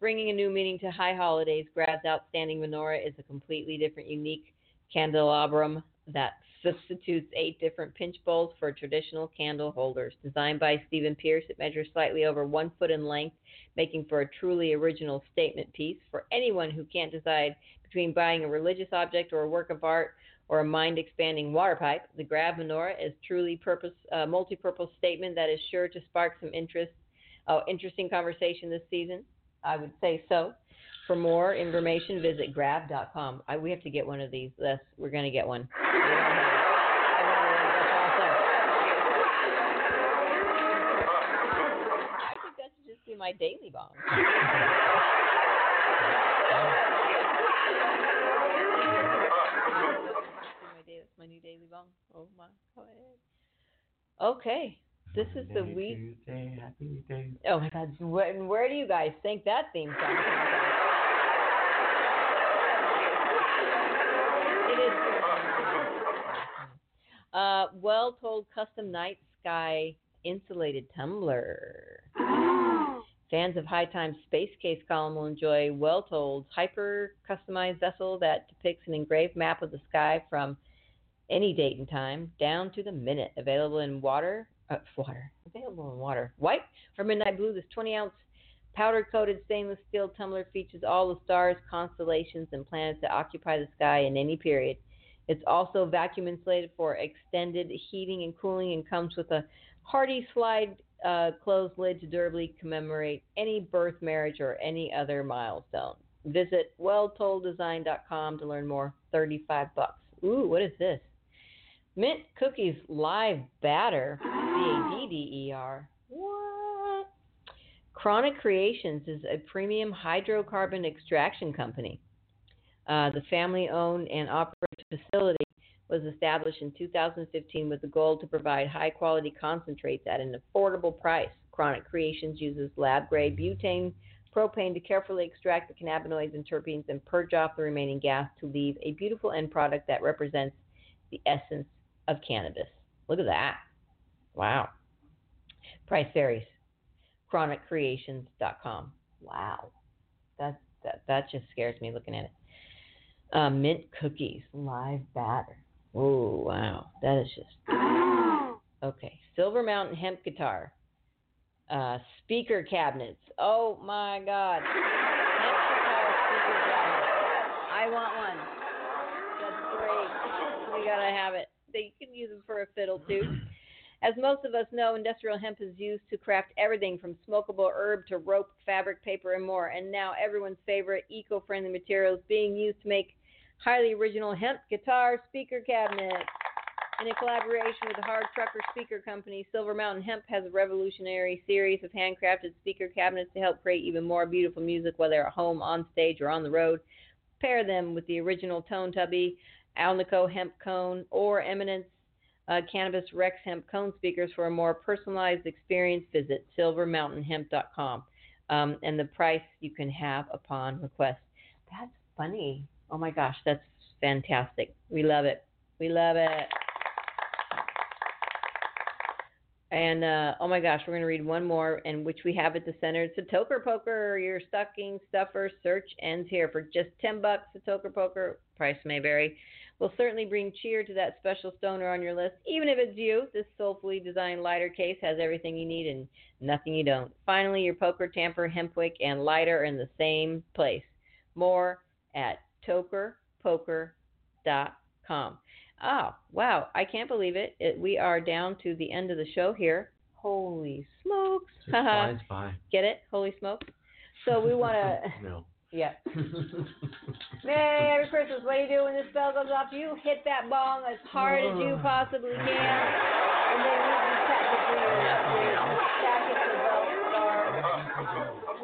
Bringing a new meaning to high holidays, Grav's outstanding menorah is a completely different, unique candelabrum that substitutes eight different pinch bowls for traditional candle holders. Designed by Stephen Pierce, it measures slightly over one foot in length, making for a truly original statement piece. For anyone who can't decide between buying a religious object or a work of art or a mind-expanding water pipe, the Grav menorah is truly purpose, uh, multi-purpose statement that is sure to spark some interest, uh, interesting conversation this season. I would say so. For more information, visit grav.com. I, we have to get one of these. Yes, we're going to get one. We're gonna have it. I. That's think that should just be my daily bomb. my new daily bomb. Oh my god. Okay, this is the week. Tuesday, happy day. Oh my God! Where, where do you guys think that theme song comes from? It is. Uh, well told custom night sky insulated tumbler. Fans of High Time Space Case column will enjoy Well Told's hyper customized vessel that depicts an engraved map of the sky from any date and time down to the minute. Available in water, uh, water, available in water, white or midnight blue. This 20 ounce powder coated stainless steel tumbler features all the stars, constellations, and planets that occupy the sky in any period. It's also vacuum insulated for extended heating and cooling and comes with a hardy slide uh, closed lid to durably commemorate any birth, marriage, or any other milestone. Visit welltolddesign.com to learn more. 35 bucks. Ooh, what is this? Mint Cookies Live Batter. B A D D E R. What? Chronic Creations is a premium hydrocarbon extraction company. Uh, the family owned and operated facility was established in 2015 with the goal to provide high quality concentrates at an affordable price. Chronic Creations uses lab grade butane propane to carefully extract the cannabinoids and terpenes and purge off the remaining gas to leave a beautiful end product that represents the essence of cannabis. Look at that. Wow. Price varies. ChronicCreations.com. Wow. That, that, that just scares me looking at it. Uh, mint cookies, live batter. Oh, wow. That is just. Okay. Silver Mountain hemp guitar. Uh, speaker cabinets. Oh my God. Hemp guitar speaker cabinet. I want one. That's great. We gotta have it. They can use them for a fiddle too. As most of us know, industrial hemp is used to craft everything from smokable herb to rope, fabric, paper, and more. And now everyone's favorite eco-friendly material is being used to make highly original hemp guitar speaker cabinets. In a collaboration with the Hard Trucker Speaker Company, Silver Mountain Hemp has a revolutionary series of handcrafted speaker cabinets to help create even more beautiful music, whether at home, on stage, or on the road. Pair them with the original Tone Tubby, Alnico Hemp Cone, or Eminence uh, Cannabis Rex Hemp Cone speakers for a more personalized experience. Visit silvermountainhemp.com. Um, and the price you can have upon request. That's funny. Oh my gosh, that's fantastic. We love it. We love it. And uh, oh my gosh, we're going to read one more, and which we have at the center. It's a Toker Poker, your stocking stuffer search ends here for just 10 bucks. A Toker Poker, price may vary. Will certainly bring cheer to that special stoner on your list, even if it's you. This soulfully designed lighter case has everything you need and nothing you don't. Finally, your poker, tamper, hempwick, and lighter are in the same place. More at tokerpoker.com. Oh, wow. I can't believe it. it. We are down to the end of the show here. Holy smokes. Just by. Get it? Holy smokes. So we want to, no. yeah. Merry Christmas. What do you do when this bell goes off? You hit that bong as hard as you possibly can. And then you can tap it for your, your stack it for Bell Star.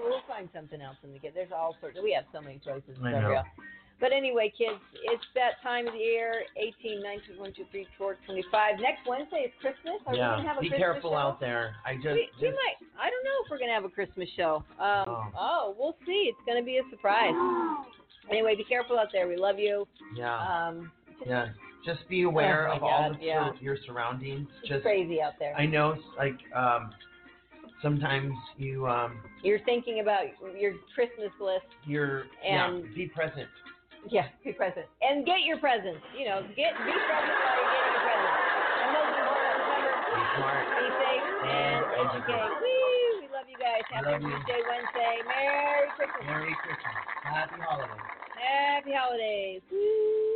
We'll find something else in the get. There's all sorts. We have so many choices. I know. But anyway, kids, it's that time of the year 18, 19, 1, 2, 3, 4, 25. Next Wednesday is Christmas. Are we yeah. going to have a Be Christmas careful show? out there. I just, we, we might. I don't know if we're going to have a Christmas show. Um, Oh. oh. we'll see. It's going to be a surprise. Anyway, be careful out there. We love you. yeah, Um, yeah. Just be aware Oh of all God, the yeah. your surroundings. it's Just crazy out there. I know, like um, sometimes you um, You're thinking about your Christmas list. you're And- yeah, be present. Yeah, be present and get your presents. You know, get be present while you're getting your presents. And most important, remember, Be smart. be safe and educate. Woo! We love you guys. Happy Love you. Tuesday, Wednesday. Merry Christmas. Merry Christmas. Happy holidays. Happy holidays. Woo!